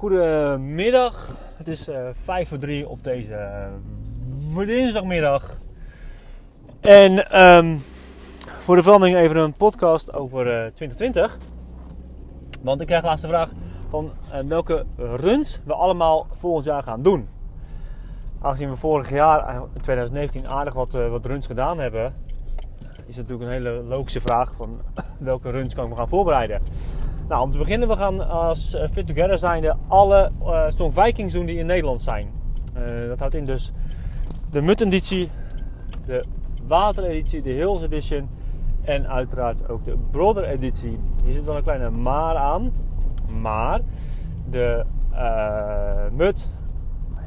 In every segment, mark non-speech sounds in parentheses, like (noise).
Goedemiddag, het is uh, 5 voor 3 op deze uh, dinsdagmiddag. En um, voor de verandering even een podcast over uh, 2020. Want ik krijg laatst de vraag van welke runs we allemaal volgend jaar gaan doen. Aangezien we vorig jaar, in 2019, aardig wat, wat runs gedaan hebben, is het natuurlijk een hele logische vraag van (coughs) welke runs kan ik me gaan voorbereiden. Nou, om te beginnen, we gaan als uh, Fit Together zijnde alle uh, Strong Vikings doen die in Nederland zijn. Uh, dat houdt in dus de Mut-editie, de Water-editie, de Hills Edition en uiteraard ook de Brother-editie. Hier zit wel een kleine maar aan, maar de Mut,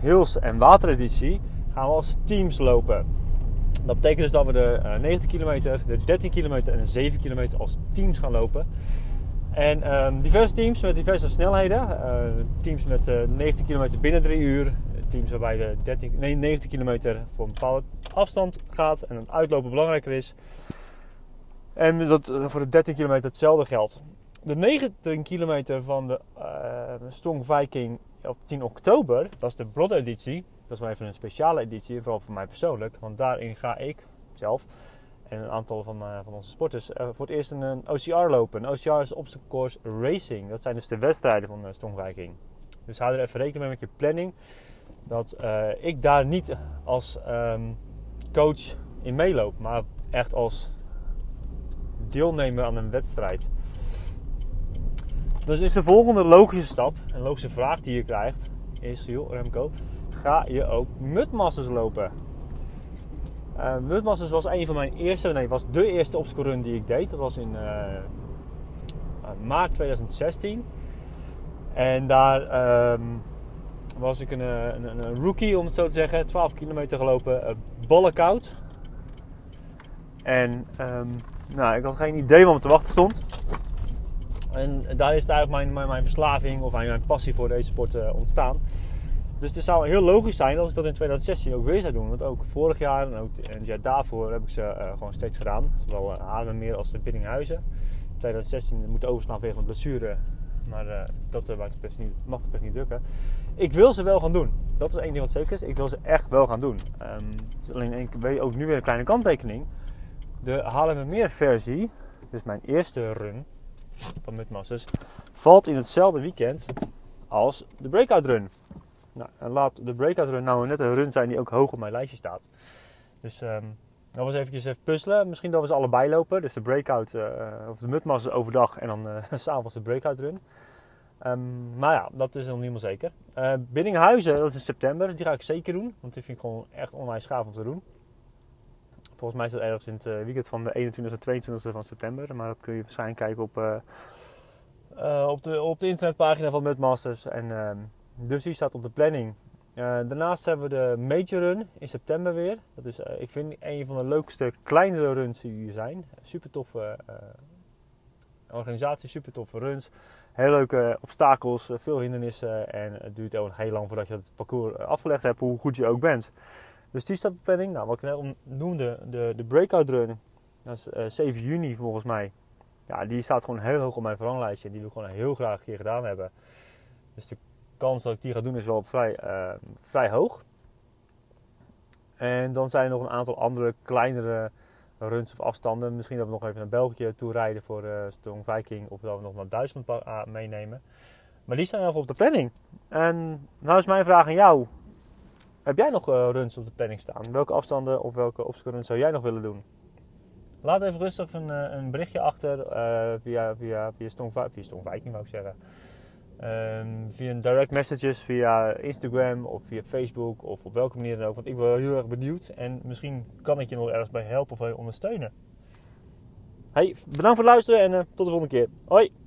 Hills en Water-editie gaan we als teams lopen. Dat betekent dus dat we de 90 kilometer, de 13 kilometer en de 7 kilometer als teams gaan lopen. En um, diverse teams met diverse snelheden. Uh, teams met uh, 90 kilometer binnen 3 uur. Teams waarbij de 13, nee, 90 kilometer voor een bepaalde afstand gaat en het uitlopen belangrijker is. En dat voor de 13 kilometer hetzelfde geldt. De 19 kilometer van de uh, Strong Viking op 10 oktober, dat is de Brother editie. Dat is wel even een speciale editie, vooral voor mij persoonlijk. Want daarin ga ik zelf en een aantal van, uh, van onze sporters uh, voor het eerst een, OCR lopen. Een OCR is Obstacle Course Racing. Dat zijn dus de wedstrijden van uh. Dus hou er even rekening mee met je planning. Dat ik daar niet als um, coach in meeloop, maar echt als deelnemer aan een wedstrijd. Dus is de volgende logische stap, een logische vraag die je krijgt, is: joh, Remco, ga je ook mutmasters lopen? Uh, was een van mijn eerste, nee, was de eerste obstacle run die ik deed. Dat was in uh, maart 2016. En daar um, was ik een, een, een, rookie, om het zo te zeggen. 12 kilometer gelopen, uh. En um, nou, ik had geen idee wat me te wachten stond. En daar is eigenlijk mijn, mijn, mijn verslaving of mijn passie voor deze sport ontstaan. Dus het zou heel logisch zijn als ik dat in 2016 ook weer zou doen. Want ook vorig jaar en ook het jaar daarvoor heb ik ze uh, gewoon steeds gedaan. Zowel uh, Haarlemmermeer als de Biddinghuizen. 2016 moet overslaan vanwege een blessure. Maar uh, dat mag de, pers niet, drukken. Ik wil ze wel gaan doen. Dat is één ding wat zeker is. Ik wil ze echt wel gaan doen. Um, alleen ik weet ook nu weer een kleine kanttekening. De Haarlemmermeer versie, dus mijn eerste run van Mudmasters, valt in hetzelfde weekend als de breakout run. Nou, en laat de breakout run nou net een run zijn die ook hoog op mijn lijstje staat. Dus um, dat was eventjes even puzzelen. Misschien dat we ze allebei lopen. Dus de breakout, uh, of de mutmasters overdag en dan (laughs) uh, s'avonds de breakout run. Um, maar ja, dat is nog niet helemaal zeker. Uh, Biddinghuizen, dat is in september. Die ga ik zeker doen. Want die vind ik gewoon echt onwijs gaaf om te doen. Volgens mij is dat ergens in het weekend van de 21 en 22 van september. Maar dat kun je waarschijnlijk kijken op, op, de, op de internetpagina van Mudmasters. En ehm, dus die staat op de planning. Uh, daarnaast hebben we de Major Run in september weer. Dat is, uh, ik vind een van de leukste kleinere runs die er zijn. Super toffe uh, organisatie, super toffe runs. Heel leuke obstakels, veel hindernissen. En het duurt ook heel lang voordat je het parcours afgelegd hebt, hoe goed je ook bent. Dus die staat op de planning. Nou, wat ik net noemde, de, de Breakout Run. Dat is 7 juni volgens mij. Ja, die staat gewoon heel hoog op mijn verlanglijstje. Die wil ik gewoon heel graag een keer gedaan hebben. Dus de kans dat ik die ga doen is wel vrij, uh, vrij hoog. En dan zijn er nog een aantal andere kleinere runs of afstanden. Misschien dat we nog even naar België toe rijden voor uh, Strong Viking. Of dat we nog naar Duitsland meenemen. Maar die staan even op de planning. En nou is mijn vraag aan jou. Heb jij nog uh, runs op de planning staan? Welke afstanden of welke obstacle zou jij nog willen doen? Laat even rustig een, een berichtje achter via, via, via, Strong, via Viking, wou ik zeggen. Um, via direct messages, via Instagram of via Facebook of op welke manier dan ook. Want ik ben heel erg benieuwd en misschien kan ik je nog ergens bij helpen of je ondersteunen. Hey, bedankt voor het luisteren en uh, tot de volgende keer. Hoi!